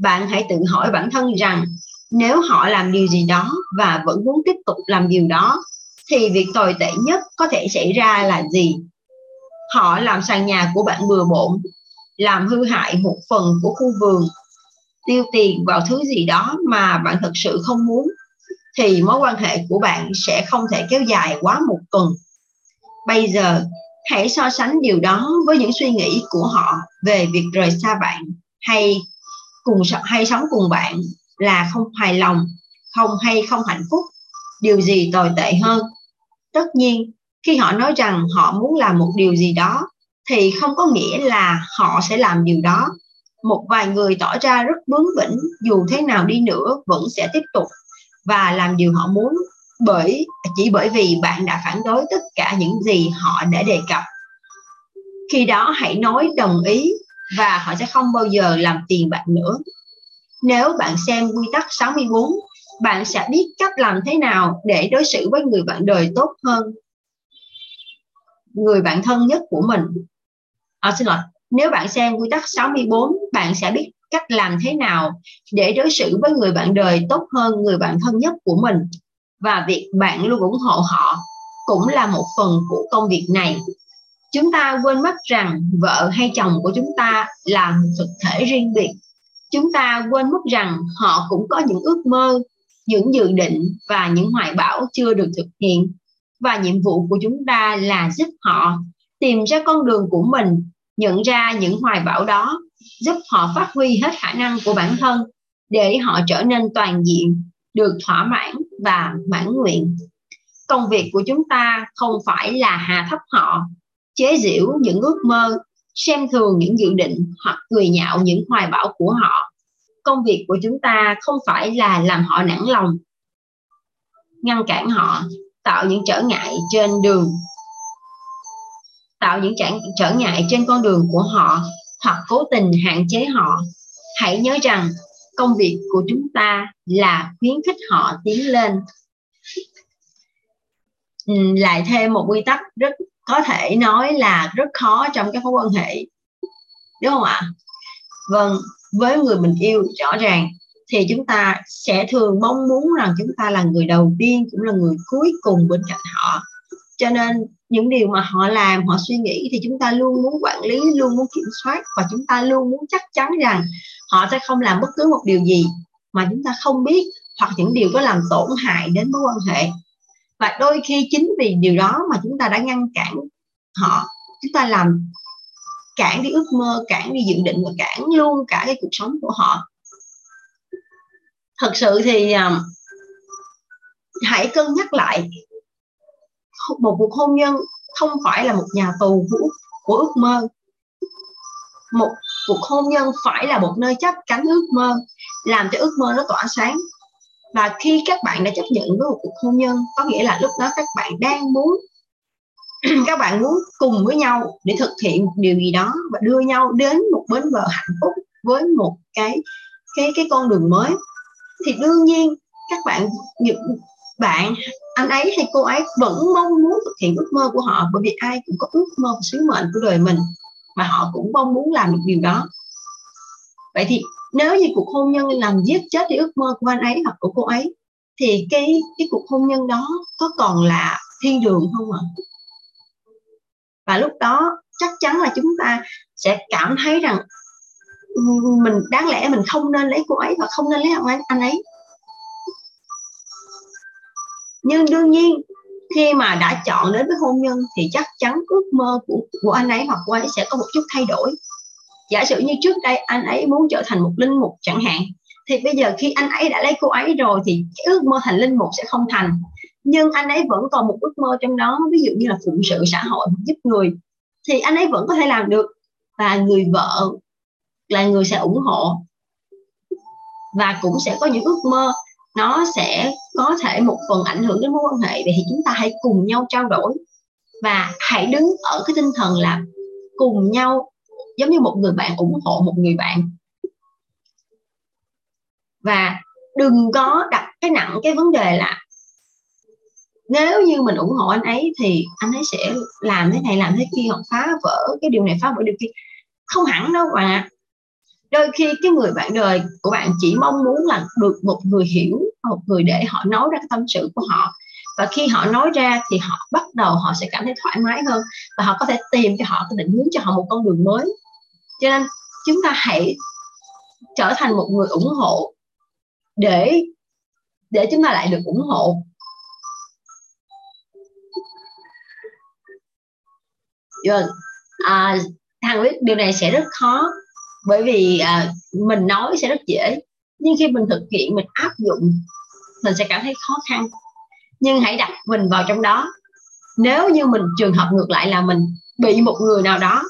bạn hãy tự hỏi bản thân rằng, nếu họ làm điều gì đó và vẫn muốn tiếp tục làm điều đó, thì việc tồi tệ nhất có thể xảy ra là gì? Họ làm sàn nhà của bạn bừa bộn, làm hư hại một phần của khu vườn, tiêu tiền vào thứ gì đó mà bạn thực sự không muốn, thì mối quan hệ của bạn sẽ không thể kéo dài quá một tuần. Bây giờ, hãy so sánh điều đó với những suy nghĩ của họ về việc rời xa bạn hay cùng hay sống cùng bạn là không hài lòng, không hay không hạnh phúc. Điều gì tồi tệ hơn? Tất nhiên, khi họ nói rằng họ muốn làm một điều gì đó, thì không có nghĩa là họ sẽ làm điều đó. Một vài người tỏ ra rất bướng bỉnh, dù thế nào đi nữa vẫn sẽ tiếp tục và làm điều họ muốn, bởi, chỉ bởi vì bạn đã phản đối tất cả những gì họ đã đề cập. Khi đó hãy nói đồng ý và họ sẽ không bao giờ làm tiền bạn nữa. Nếu bạn xem quy tắc 64 bạn sẽ biết cách làm thế nào để đối xử với người bạn đời tốt hơn. Người bạn thân nhất của mình. À, xin lỗi. Nếu bạn xem quy tắc 64 bạn sẽ biết cách làm thế nào để đối xử với người bạn đời tốt hơn người bạn thân nhất của mình. Và việc bạn luôn ủng hộ họ cũng là một phần của công việc này chúng ta quên mất rằng vợ hay chồng của chúng ta là một thực thể riêng biệt. Chúng ta quên mất rằng họ cũng có những ước mơ, những dự định và những hoài bão chưa được thực hiện. Và nhiệm vụ của chúng ta là giúp họ tìm ra con đường của mình, nhận ra những hoài bão đó, giúp họ phát huy hết khả năng của bản thân để họ trở nên toàn diện, được thỏa mãn và mãn nguyện. Công việc của chúng ta không phải là hạ thấp họ chế giễu những ước mơ xem thường những dự định hoặc cười nhạo những hoài bão của họ. Công việc của chúng ta không phải là làm họ nản lòng ngăn cản họ tạo những trở ngại trên đường. Tạo những trở, trở ngại trên con đường của họ hoặc cố tình hạn chế họ. Hãy nhớ rằng công việc của chúng ta là khuyến khích họ tiến lên. Lại thêm một quy tắc rất có thể nói là rất khó trong các mối quan hệ. Đúng không ạ? Vâng với người mình yêu, rõ ràng, thì chúng ta sẽ thường mong muốn rằng chúng ta là người đầu tiên, cũng là người cuối cùng bên cạnh họ. Cho nên, những điều mà họ làm, họ suy nghĩ thì chúng ta luôn muốn quản lý, luôn muốn kiểm soát và chúng ta luôn muốn chắc chắn rằng họ sẽ không làm bất cứ một điều gì mà chúng ta không biết hoặc những điều có làm tổn hại đến mối quan hệ và đôi khi chính vì điều đó mà chúng ta đã ngăn cản họ. Chúng ta làm cản đi ước mơ cản đi dự định và cản luôn cả cái cuộc sống của họ. Thật sự thì à, hãy cân nhắc lại. Một cuộc hôn nhân không phải là một nhà tù của, của ước mơ. Một cuộc hôn nhân phải là một nơi chấp cánh ước mơ làm cho ước mơ nó tỏa sáng và khi các bạn đã chấp nhận với một cuộc hôn nhân, có nghĩa là lúc đó các bạn đang muốn, các bạn muốn cùng với nhau để thực hiện một điều gì đó và đưa nhau đến một bến bờ hạnh phúc với một cái cái cái con đường mới. Thì đương nhiên, các bạn, những bạn, anh ấy hay cô ấy vẫn mong muốn thực hiện ước mơ của họ, bởi vì ai cũng có ước mơ và sứ mệnh của đời mình, mà họ cũng mong muốn làm được điều đó vậy thì nếu như cuộc hôn nhân làm giết chết đi ước mơ của anh ấy hoặc của cô ấy thì cái cái cuộc hôn nhân đó có còn là thiên đường không ạ? Và lúc đó chắc chắn là chúng ta sẽ cảm thấy rằng ừ, mình đáng lẽ mình không nên lấy cô ấy và không nên lấy anh ấy, anh ấy. Nhưng đương nhiên khi mà đã chọn đến với hôn nhân thì chắc chắn ước mơ của, của anh ấy hoặc cô ấy sẽ có một chút thay đổi giả sử như trước đây anh ấy muốn trở thành một linh mục chẳng hạn, thì bây giờ khi anh ấy đã lấy cô ấy rồi thì cái ước mơ thành linh mục sẽ không thành. Nhưng anh ấy vẫn còn một ước mơ trong đó, ví dụ như là phụng sự, xã hội, giúp người, thì anh ấy vẫn có thể làm được. Và người vợ là người sẽ ủng hộ và cũng sẽ có những ước mơ. Nó sẽ có thể một phần ảnh hưởng đến mối quan hệ vậy thì chúng ta hãy cùng nhau trao đổi. Và hãy đứng ở cái tinh thần là cùng nhau giống như một người bạn ủng hộ một người bạn. Và đừng có đặt cái nặng cái vấn đề là nếu như mình ủng hộ anh ấy thì anh ấy sẽ làm thế này, làm thế kia hoặc phá vỡ cái điều này, phá vỡ điều kia. Không hẳn đâu bạn ạ. Đôi khi cái người bạn đời của bạn chỉ mong muốn là được một người hiểu, một người để họ nói ra cái tâm sự của họ. Và khi họ nói ra thì họ bắt đầu họ sẽ cảm thấy thoải mái hơn và họ có thể tìm cho họ cái định hướng cho họ một con đường mới cho nên chúng ta hãy trở thành một người ủng hộ để để chúng ta lại được ủng hộ. Rồi à, thằng biết điều này sẽ rất khó bởi vì à, mình nói sẽ rất dễ. Nhưng khi mình thực hiện mình áp dụng mình sẽ cảm thấy khó khăn. Nhưng hãy đặt mình vào trong đó. Nếu như mình trường hợp ngược lại là mình bị một người nào đó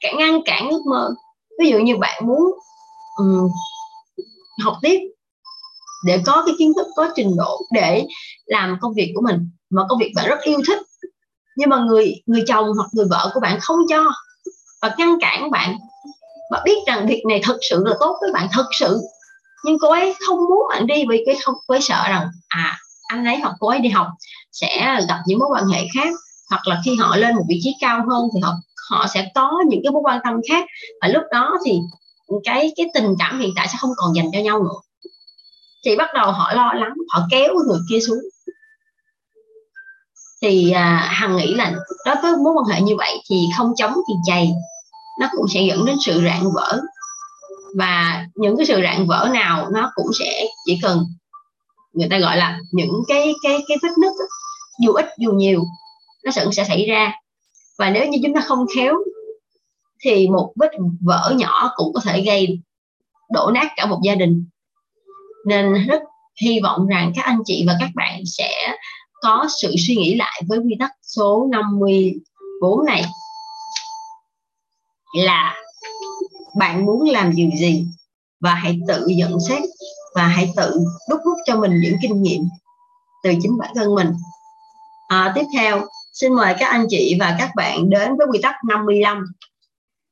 cản ngăn cản ước mơ. Ví dụ như bạn muốn um, học tiếp để có cái kiến thức có trình độ để làm công việc của mình mà công việc bạn rất yêu thích nhưng mà người người chồng hoặc người vợ của bạn không cho. Và ngăn cản bạn và biết rằng việc này thật sự là tốt với bạn thật sự. Nhưng cô ấy không muốn bạn đi vì cái không cô ấy sợ rằng à anh ấy hoặc cô ấy đi học sẽ gặp những mối quan hệ khác hoặc là khi họ lên một vị trí cao hơn thì họ họ sẽ có những cái mối quan tâm khác. Và lúc đó thì cái cái tình cảm hiện tại sẽ không còn dành cho nhau nữa. Thì bắt đầu họ lo lắng họ kéo người kia xuống. Thì à, hằng nghĩ là đối với mối quan hệ như vậy thì không chống thì chày. Nó cũng sẽ dẫn đến sự rạn vỡ. Và những cái sự rạn vỡ nào nó cũng sẽ chỉ cần người ta gọi là những cái cái cái vết nứt dù ít dù nhiều nó sẽ sẽ xảy ra và nếu như chúng ta không khéo thì một vết vỡ nhỏ cũng có thể gây đổ nát cả một gia đình. Nên rất hy vọng rằng các anh chị và các bạn sẽ có sự suy nghĩ lại với quy tắc số 54 này. Là bạn muốn làm điều gì và hãy tự nhận xét và hãy tự đúc rút cho mình những kinh nghiệm từ chính bản thân mình. À, tiếp theo xin mời các anh chị và các bạn đến với quy tắc 55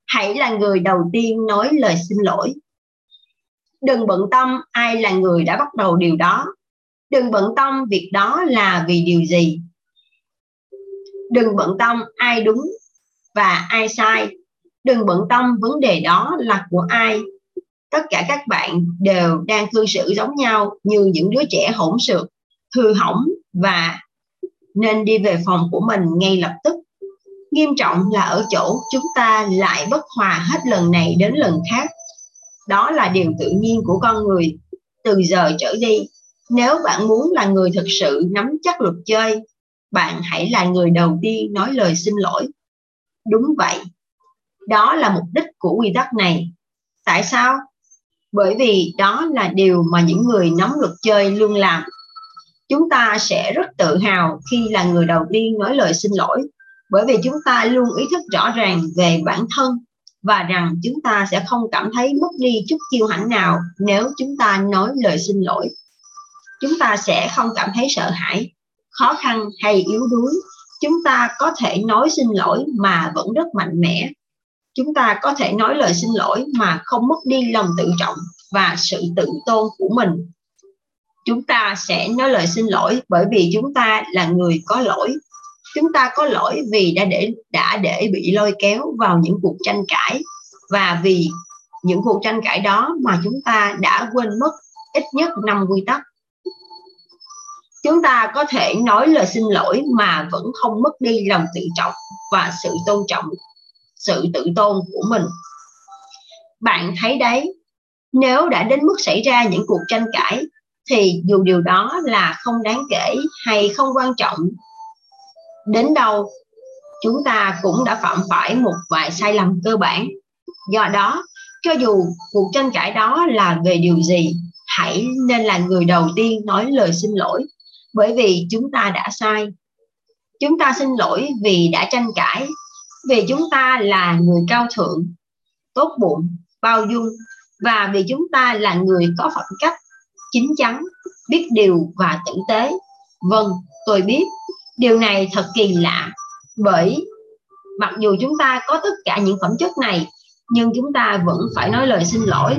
hãy là người đầu tiên nói lời xin lỗi. Đừng bận tâm ai là người đã bắt đầu điều đó. Đừng bận tâm việc đó là vì điều gì. Đừng bận tâm ai đúng và ai sai. Đừng bận tâm vấn đề đó là của ai. Tất cả các bạn đều đang cư xử giống nhau như những đứa trẻ hỗn xược, hư hỏng và nên đi về phòng của mình ngay lập tức. Nghiêm trọng là ở chỗ chúng ta lại bất hòa hết lần này đến lần khác. Đó là điều tự nhiên của con người. Từ giờ trở đi, nếu bạn muốn là người thực sự nắm chắc luật chơi, bạn hãy là người đầu tiên nói lời xin lỗi. Đúng vậy. Đó là mục đích của quy tắc này. Tại sao? Bởi vì đó là điều mà những người nắm luật chơi luôn làm chúng ta sẽ rất tự hào khi là người đầu tiên nói lời xin lỗi, bởi vì chúng ta luôn ý thức rõ ràng về bản thân và rằng chúng ta sẽ không cảm thấy mất đi chút kiêu hãnh nào nếu chúng ta nói lời xin lỗi. Chúng ta sẽ không cảm thấy sợ hãi, khó khăn hay yếu đuối. Chúng ta có thể nói xin lỗi mà vẫn rất mạnh mẽ. Chúng ta có thể nói lời xin lỗi mà không mất đi lòng tự trọng và sự tự tôn của mình chúng ta sẽ nói lời xin lỗi, bởi vì chúng ta là người có lỗi. Chúng ta có lỗi vì đã để đã để bị lôi kéo vào những cuộc tranh cãi. Và vì những cuộc tranh cãi đó mà chúng ta đã quên mất ít nhất năm quy tắc. Chúng ta có thể nói lời xin lỗi mà vẫn không mất đi lòng tự trọng và sự tôn trọng, sự tự tôn của mình. Bạn thấy đấy, nếu đã đến mức xảy ra những cuộc tranh cãi thì dù điều đó là không đáng kể hay không quan trọng, đến đâu chúng ta cũng đã phạm phải một vài sai lầm cơ bản. Do đó, cho dù cuộc tranh cãi đó là về điều gì, hãy nên là người đầu tiên nói lời xin lỗi, bởi vì chúng ta đã sai. Chúng ta xin lỗi vì đã tranh cãi, vì chúng ta là người cao thượng, tốt bụng, bao dung, và vì chúng ta là người có phẩm cách chín chắn, biết điều và tử tế. Vâng tôi biết. Điều này thật kỳ lạ, bởi mặc dù chúng ta có tất cả những phẩm chất này, nhưng chúng ta vẫn phải nói lời xin lỗi.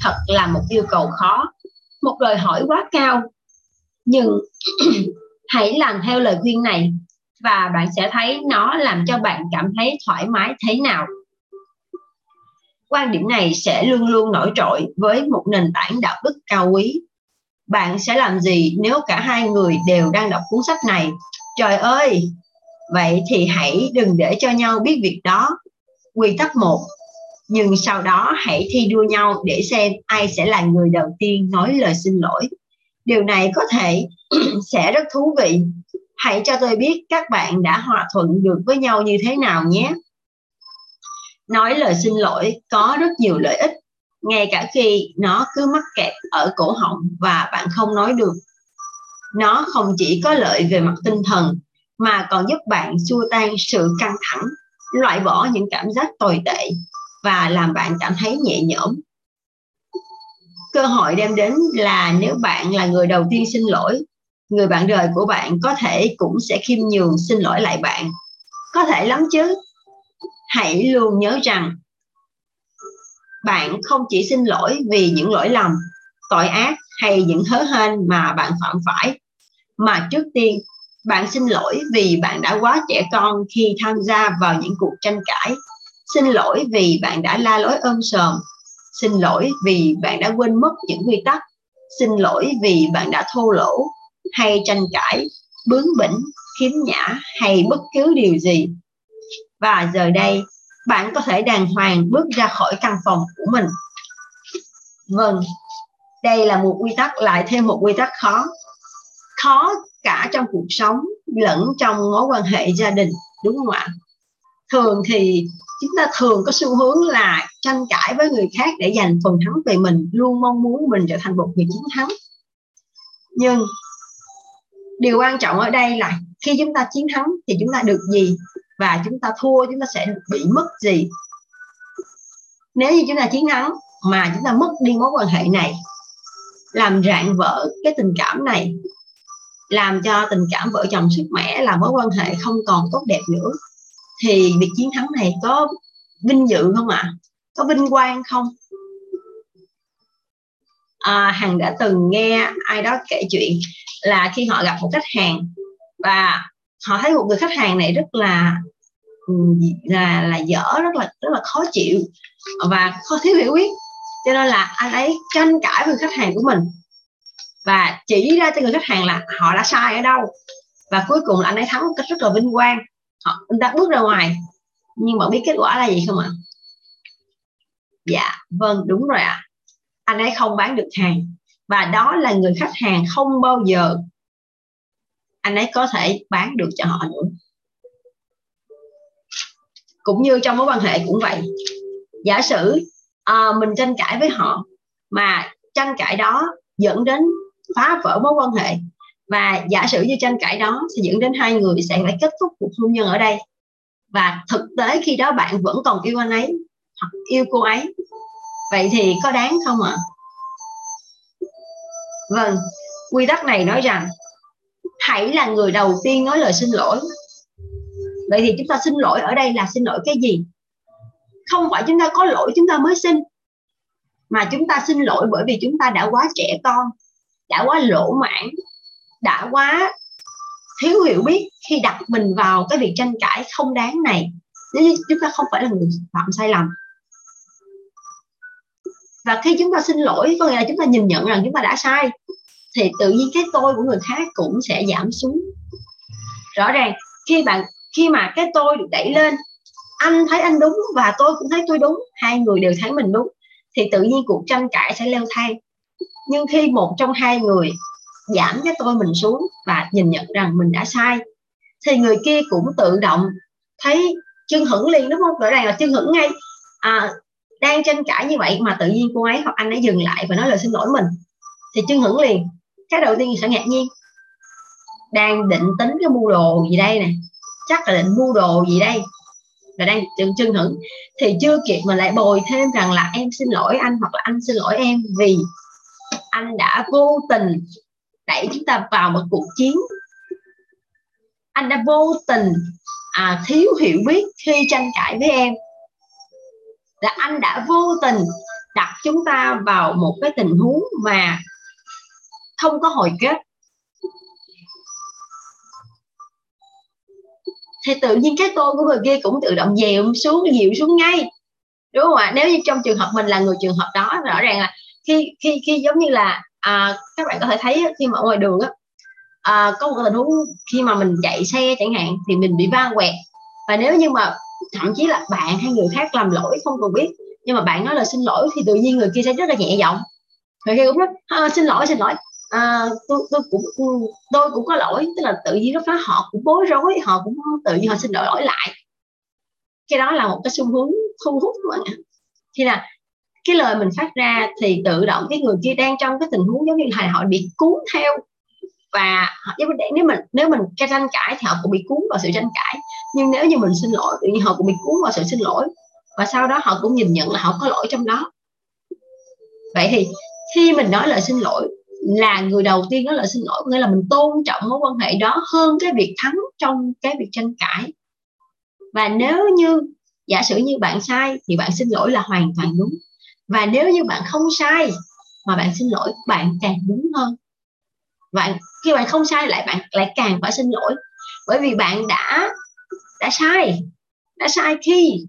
Thật là một yêu cầu khó, một đòi hỏi quá cao. Nhưng hãy làm theo lời khuyên này, và bạn sẽ thấy nó làm cho bạn cảm thấy thoải mái thế nào quan điểm này sẽ luôn luôn nổi trội với một nền tảng đạo đức cao quý. Bạn sẽ làm gì nếu cả hai người đều đang đọc cuốn sách này? Trời ơi! Vậy thì hãy đừng để cho nhau biết việc đó. Quy tắc một. Nhưng sau đó hãy thi đua nhau để xem ai sẽ là người đầu tiên nói lời xin lỗi. Điều này có thể sẽ rất thú vị. Hãy cho tôi biết các bạn đã hòa thuận được với nhau như thế nào nhé nói lời xin lỗi, có rất nhiều lợi ích, ngay cả khi nó cứ mắc kẹt ở cổ họng và bạn không nói được. Nó không chỉ có lợi về mặt tinh thần, mà còn giúp bạn xua tan sự căng thẳng, loại bỏ những cảm giác tồi tệ và làm bạn cảm thấy nhẹ nhõm. Cơ hội đem đến là nếu bạn là người đầu tiên xin lỗi, người bạn đời của bạn có thể cũng sẽ khiêm nhường xin lỗi lại bạn. Có thể lắm chứ? Hãy luôn nhớ rằng bạn không chỉ xin lỗi vì những lỗi lầm, tội ác hay những hớ hên mà bạn phạm phải, mà trước tiên, bạn xin lỗi vì bạn đã quá trẻ con khi tham gia vào những cuộc tranh cãi. Xin lỗi vì bạn đã la lối ôm sờm. Xin lỗi vì bạn đã quên mất những quy tắc. Xin lỗi vì bạn đã thô lỗ hay tranh cãi, bướng bỉnh, khiếm nhã hay bất cứ điều gì và giờ đây, bạn có thể đàng hoàng bước ra khỏi căn phòng của mình. Vâng đây là một quy tắc, lại thêm một quy tắc khó. Khó cả trong cuộc sống lẫn trong mối quan hệ gia đình, đúng không ạ? Thường thì chúng ta thường có xu hướng là tranh cãi với người khác để giành phần thắng về mình, luôn mong muốn mình trở thành một người chiến thắng. Nhưng điều quan trọng ở đây là khi chúng ta chiến thắng thì chúng ta được gì? Và chúng ta thua chúng ta sẽ bị mất gì nếu như chúng ta chiến thắng mà chúng ta mất đi mối quan hệ này làm rạn vỡ cái tình cảm này làm cho tình cảm vợ chồng sức mẻ là mối quan hệ không còn tốt đẹp nữa thì việc chiến thắng này có vinh dự không ạ à? có vinh quang không à, hằng đã từng nghe ai đó kể chuyện là khi họ gặp một khách hàng và họ thấy một người khách hàng này rất là là là dở, rất là rất là khó chịu và khó thiếu hiểu biết. Cho nên là anh ấy tranh cãi với khách hàng của mình. Và chỉ ra cho người khách hàng là họ đã sai ở đâu. Và cuối cùng là anh ấy thắng một cách rất là vinh quang. Họ, anh ta bước ra ngoài. Nhưng mà biết kết quả là gì không ạ? Dạ vâng đúng rồi ạ. À. anh ấy không bán được hàng. Và đó là người khách hàng không bao giờ anh ấy có thể bán được cho họ nữa. Cũng như trong mối quan hệ cũng vậy. Giả sử à, mình tranh cãi với họ mà tranh cãi đó dẫn đến phá vỡ mối quan hệ và giả sử như tranh cãi đó sẽ dẫn đến hai người sẽ phải kết thúc cuộc hôn nhân ở đây. Và thực tế khi đó bạn vẫn còn yêu anh ấy hoặc yêu cô ấy. Vậy thì có đáng không ạ? À? vâng quy tắc này nói rằng hãy là người đầu tiên nói lời xin lỗi. Vậy thì chúng ta xin lỗi ở đây là xin lỗi cái gì? Không phải chúng ta có lỗi, chúng ta mới xin. Mà chúng ta xin lỗi bởi vì chúng ta đã quá trẻ con, đã quá lỗ mãn, đã quá thiếu hiểu biết khi đặt mình vào cái việc tranh cãi không đáng này. Nếu chúng ta không phải là người phạm sai lầm. Và khi chúng ta xin lỗi, có nghĩa là chúng ta nhìn nhận rằng chúng ta đã sai thì tự nhiên cái tôi của người khác cũng sẽ giảm xuống. Rõ ràng khi bạn khi mà cái tôi được đẩy lên anh thấy anh đúng và tôi cũng thấy tôi đúng hai người đều thấy mình đúng thì tự nhiên cuộc tranh cãi sẽ leo thang. Nhưng khi một trong hai người giảm cái tôi mình xuống và nhìn nhận rằng mình đã sai thì người kia cũng tự động thấy chân hững liền đúng không? Rõ ràng là chân hững ngay. À, đang tranh cãi như vậy mà tự nhiên cô ấy hoặc anh ấy dừng lại và nói lời xin lỗi mình thì chân hững liền cái đầu tiên sẽ ngạc nhiên. Đang định tính cái mua đồ gì đây nè. Chắc là định mua đồ gì đây? Là đang chừng chừng hững thì chưa kịp mà lại bồi thêm rằng là em xin lỗi anh hoặc là anh xin lỗi em vì anh đã vô tình đẩy chúng ta vào một cuộc chiến. Anh đã vô tình à, thiếu hiểu biết khi tranh cãi với em. Là anh đã vô tình đặt chúng ta vào một cái tình huống mà không có hồi kết. Thì tự nhiên cái tôi của người kia cũng tự động dèo xuống dịu xuống ngay. Đúng không ạ? Nếu như trong trường hợp mình là người trường hợp đó rõ ràng là khi khi khi giống như là à, các bạn có thể thấy khi mà ở ngoài đường á à, có một tình huống khi mà mình chạy xe chẳng hạn thì mình bị va quẹt. Và nếu như mà thậm chí là bạn hay người khác làm lỗi không cần biết nhưng mà bạn nói là xin lỗi thì tự nhiên người kia sẽ rất là nhẹ giọng. Người kia cũng nói à, xin lỗi xin lỗi à, tôi tôi cũng tôi cũng có lỗi tức là tự nhiên lúc đó họ cũng bối rối họ cũng tự nhiên họ xin lỗi lỗi lại. Cái đó là một cái xu hướng thu hút các bạn khi là cái lời mình phát ra thì tự động cái người kia đang trong cái tình huống giống như là họ bị cuốn theo. Và nếu mình nếu mình nếu mình cái tranh cãi thì họ cũng bị cuốn vào sự tranh cãi. Nhưng nếu như mình xin lỗi tự nhiên họ cũng bị cuốn vào sự xin lỗi. Và sau đó họ cũng nhìn nhận là họ có lỗi trong đó. Vậy thì khi mình nói lời xin lỗi là người đầu tiên nói lời xin lỗi nghĩa là mình tôn trọng mối quan hệ đó hơn cái việc thắng trong cái việc tranh cãi. Và nếu như, giả sử như bạn sai thì bạn xin lỗi là hoàn toàn đúng. Và nếu như bạn không sai mà bạn xin lỗi, bạn càng đúng hơn. Bạn khi bạn không sai lại bạn lại càng phải xin lỗi. Bởi vì bạn đã đã sai đã sai khi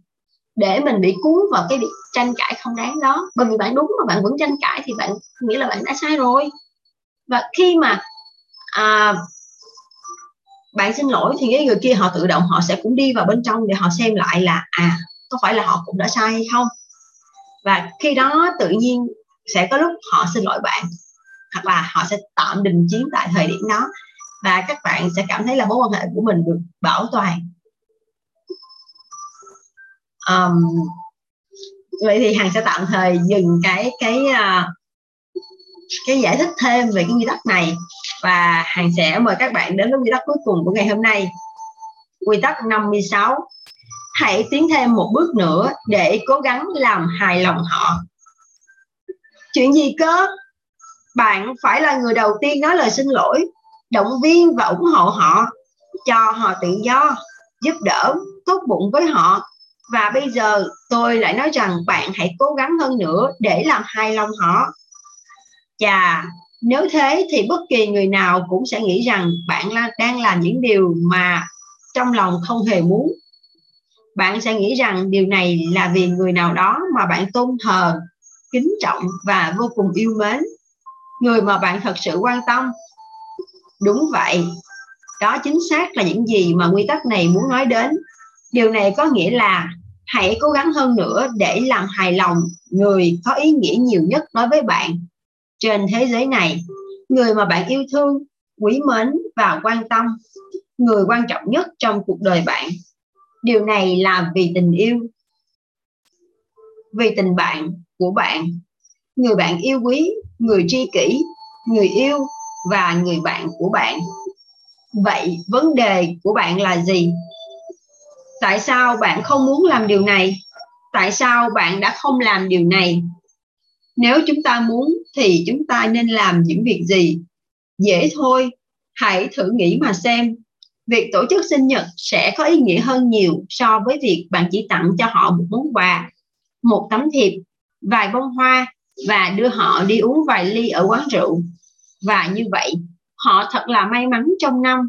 để mình bị cuốn vào cái việc tranh cãi không đáng đó. Bởi vì bạn đúng mà bạn vẫn tranh cãi thì bạn nghĩ là bạn đã sai rồi và khi mà à, bạn xin lỗi thì cái người kia họ tự động họ sẽ cũng đi vào bên trong để họ xem lại là à có phải là họ cũng đã sai hay không? Và khi đó tự nhiên sẽ có lúc họ xin lỗi bạn hoặc là họ sẽ tạm đình chiến tại thời điểm đó. Và các bạn sẽ cảm thấy là mối quan hệ của mình được bảo toàn. Um, vậy thì hằng sẽ tạm thời dừng cái cái uh, cái giải thích thêm về cái quy tắc này. Và hàng sẽ mời các bạn đến với quy tắc cuối cùng của ngày hôm nay. Quy tắc 56 hãy tiến thêm một bước nữa để cố gắng làm hài lòng họ. Chuyện gì cơ? Bạn phải là người đầu tiên nói lời xin lỗi, động viên và ủng hộ họ, cho họ tự do, giúp đỡ, tốt bụng với họ. Và bây giờ tôi lại nói rằng bạn hãy cố gắng hơn nữa để làm hài lòng họ chà, nếu thế thì bất kỳ người nào cũng sẽ nghĩ rằng bạn đang làm những điều mà trong lòng không hề muốn. Bạn sẽ nghĩ rằng điều này là vì người nào đó mà bạn tôn thờ, kính trọng và vô cùng yêu mến. Người mà bạn thật sự quan tâm. Đúng vậy, đó chính xác là những gì mà quy tắc này muốn nói đến. Điều này có nghĩa là hãy cố gắng hơn nữa để làm hài lòng người có ý nghĩa nhiều nhất đối với bạn trên thế giới này. Người mà bạn yêu thương, quý mến và quan tâm, người quan trọng nhất trong cuộc đời bạn. Điều này là vì tình yêu, vì tình bạn của bạn. Người bạn yêu quý, người tri kỷ, người yêu và người bạn của bạn. Vậy vấn đề của bạn là gì? Tại sao bạn không muốn làm điều này? Tại sao bạn đã không làm điều này? Nếu chúng ta muốn thì chúng ta nên làm những việc gì? Dễ thôi, hãy thử nghĩ mà xem. Việc tổ chức sinh nhật sẽ có ý nghĩa hơn nhiều so với việc bạn chỉ tặng cho họ một món quà, một tấm thiệp, vài bông hoa và đưa họ đi uống vài ly ở quán rượu. Và như vậy, họ thật là may mắn trong năm.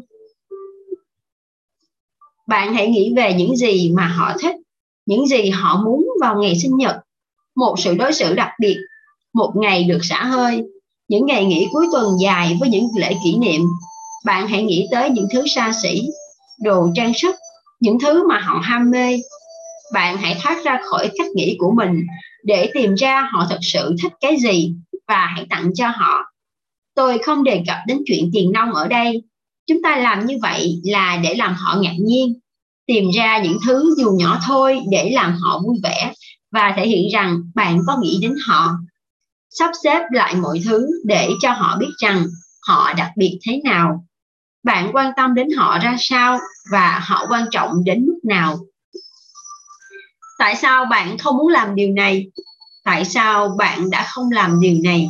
Bạn hãy nghĩ về những gì mà họ thích, những gì họ muốn vào ngày sinh nhật. Một sự đối xử đặc biệt một ngày được xả hơi. Những ngày nghỉ cuối tuần dài với những lễ kỷ niệm. Bạn hãy nghĩ tới những thứ xa xỉ, đồ trang sức, những thứ mà họ ham mê. Bạn hãy thoát ra khỏi cách nghĩ của mình để tìm ra họ thật sự thích cái gì và hãy tặng cho họ. Tôi không đề cập đến chuyện tiền nông ở đây. Chúng ta làm như vậy là để làm họ ngạc nhiên, tìm ra những thứ dù nhỏ thôi để làm họ vui vẻ và thể hiện rằng bạn có nghĩ đến họ sắp xếp lại mọi thứ để cho họ biết rằng họ đặc biệt thế nào. Bạn quan tâm đến họ ra sao và họ quan trọng đến mức nào? Tại sao bạn không muốn làm điều này? Tại sao bạn đã không làm điều này?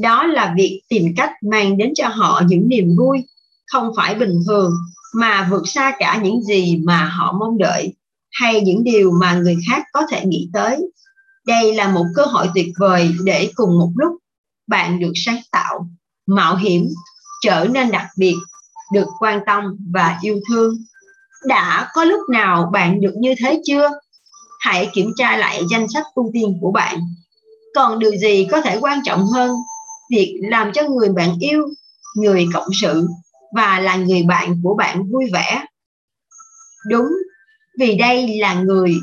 Đó là việc tìm cách mang đến cho họ những niềm vui, không phải bình thường, mà vượt xa cả những gì mà họ mong đợi hay những điều mà người khác có thể nghĩ tới đây là một cơ hội tuyệt vời để cùng một lúc bạn được sáng tạo, mạo hiểm, trở nên đặc biệt, được quan tâm và yêu thương. Đã có lúc nào bạn được như thế chưa? Hãy kiểm tra lại danh sách ưu tiên của bạn. Còn điều gì có thể quan trọng hơn? Việc làm cho người bạn yêu, người cộng sự và là người bạn của bạn vui vẻ. Đúng, vì đây là người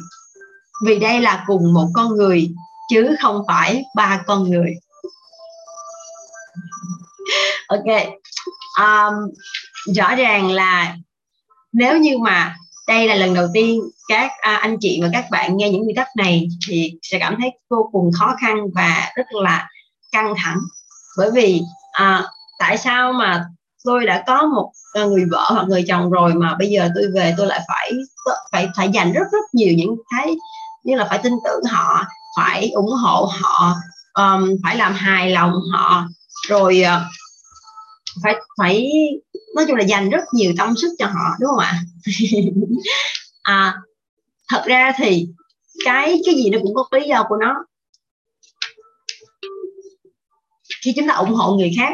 vì đây là cùng một con người chứ không phải ba con người. Ok. Um, rõ ràng là nếu như mà đây là lần đầu tiên các à, anh chị và các bạn nghe những quy tắc này thì sẽ cảm thấy vô cùng khó khăn và rất là căng thẳng. Bởi vì à, tại sao mà tôi đã có một à, người vợ hoặc người chồng rồi mà bây giờ tôi về tôi lại phải phải phải dành rất rất nhiều những cái như là phải tin tưởng họ phải ủng hộ họ um, phải làm hài lòng họ. Rồi uh, phải phải nói chung là dành rất nhiều tâm sức cho họ đúng không ạ? À thật ra thì cái cái gì nó cũng có lý do của nó. Khi chúng ta ủng hộ người khác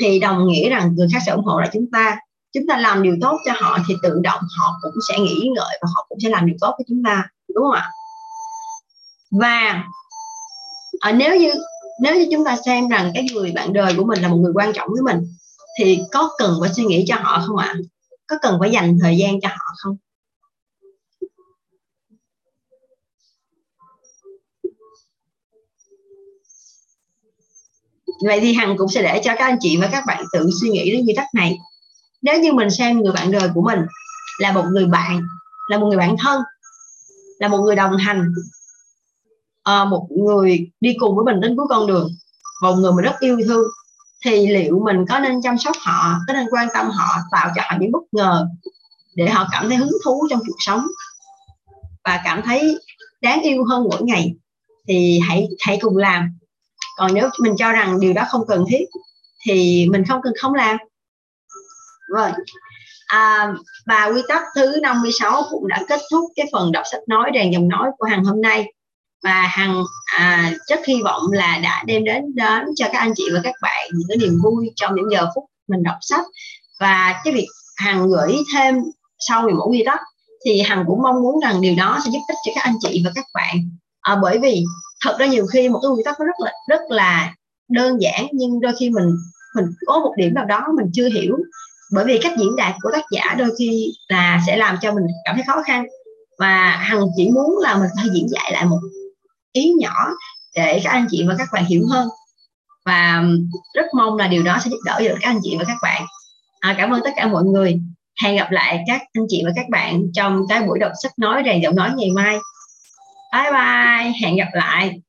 thì đồng nghĩa rằng người khác sẽ ủng hộ lại chúng ta. Chúng ta làm điều tốt cho họ thì tự động họ cũng sẽ nghĩ ngợi và họ cũng sẽ làm điều tốt với chúng ta đúng không ạ? Và à, nếu như nếu như chúng ta xem rằng cái người bạn đời của mình là một người quan trọng với mình thì có cần phải suy nghĩ cho họ không ạ? Có cần phải dành thời gian cho họ không? Vậy thì hằng cũng sẽ để cho các anh chị và các bạn tự suy nghĩ đến quy tắc này. Nếu như mình xem người bạn đời của mình là một người bạn là một người bạn thân là một người đồng hành à, một người đi cùng với mình đến cuối con đường một người mình rất yêu thương thì liệu mình có nên chăm sóc họ có nên quan tâm họ tạo cho họ những bất ngờ để họ cảm thấy hứng thú trong cuộc sống và cảm thấy đáng yêu hơn mỗi ngày thì hãy hãy cùng làm. Còn nếu mình cho rằng điều đó không cần thiết thì mình không cần không làm. Vâng à, và quy tắc thứ 56 cũng đã kết thúc cái phần đọc sách nói rèn dòng nói của hàng hôm nay và hằng à, rất hy vọng là đã đem đến đến cho các anh chị và các bạn những cái niềm vui trong những giờ phút mình đọc sách. Và cái việc hằng gửi thêm sau ngày mẫu ghi tắc thì hằng cũng mong muốn rằng điều đó sẽ giúp ích cho các anh chị và các bạn. À, bởi vì thật ra nhiều khi một cái quy tắc nó rất là rất là đơn giản nhưng đôi khi mình mình có một điểm nào đó mình chưa hiểu. Bởi vì cách diễn đạt của tác giả đôi khi là sẽ làm cho mình cảm thấy khó khăn. Và hằng chỉ muốn là mình phải diễn giải lại một ý nhỏ để các anh chị và các bạn hiểu hơn. Và rất mong là điều đó sẽ giúp đỡ được các anh chị và các bạn. À, cảm ơn tất cả mọi người. Hẹn gặp lại các anh chị và các bạn trong cái buổi đọc sách nói rèn giọng nói ngày mai. Bye bye. Hẹn gặp lại.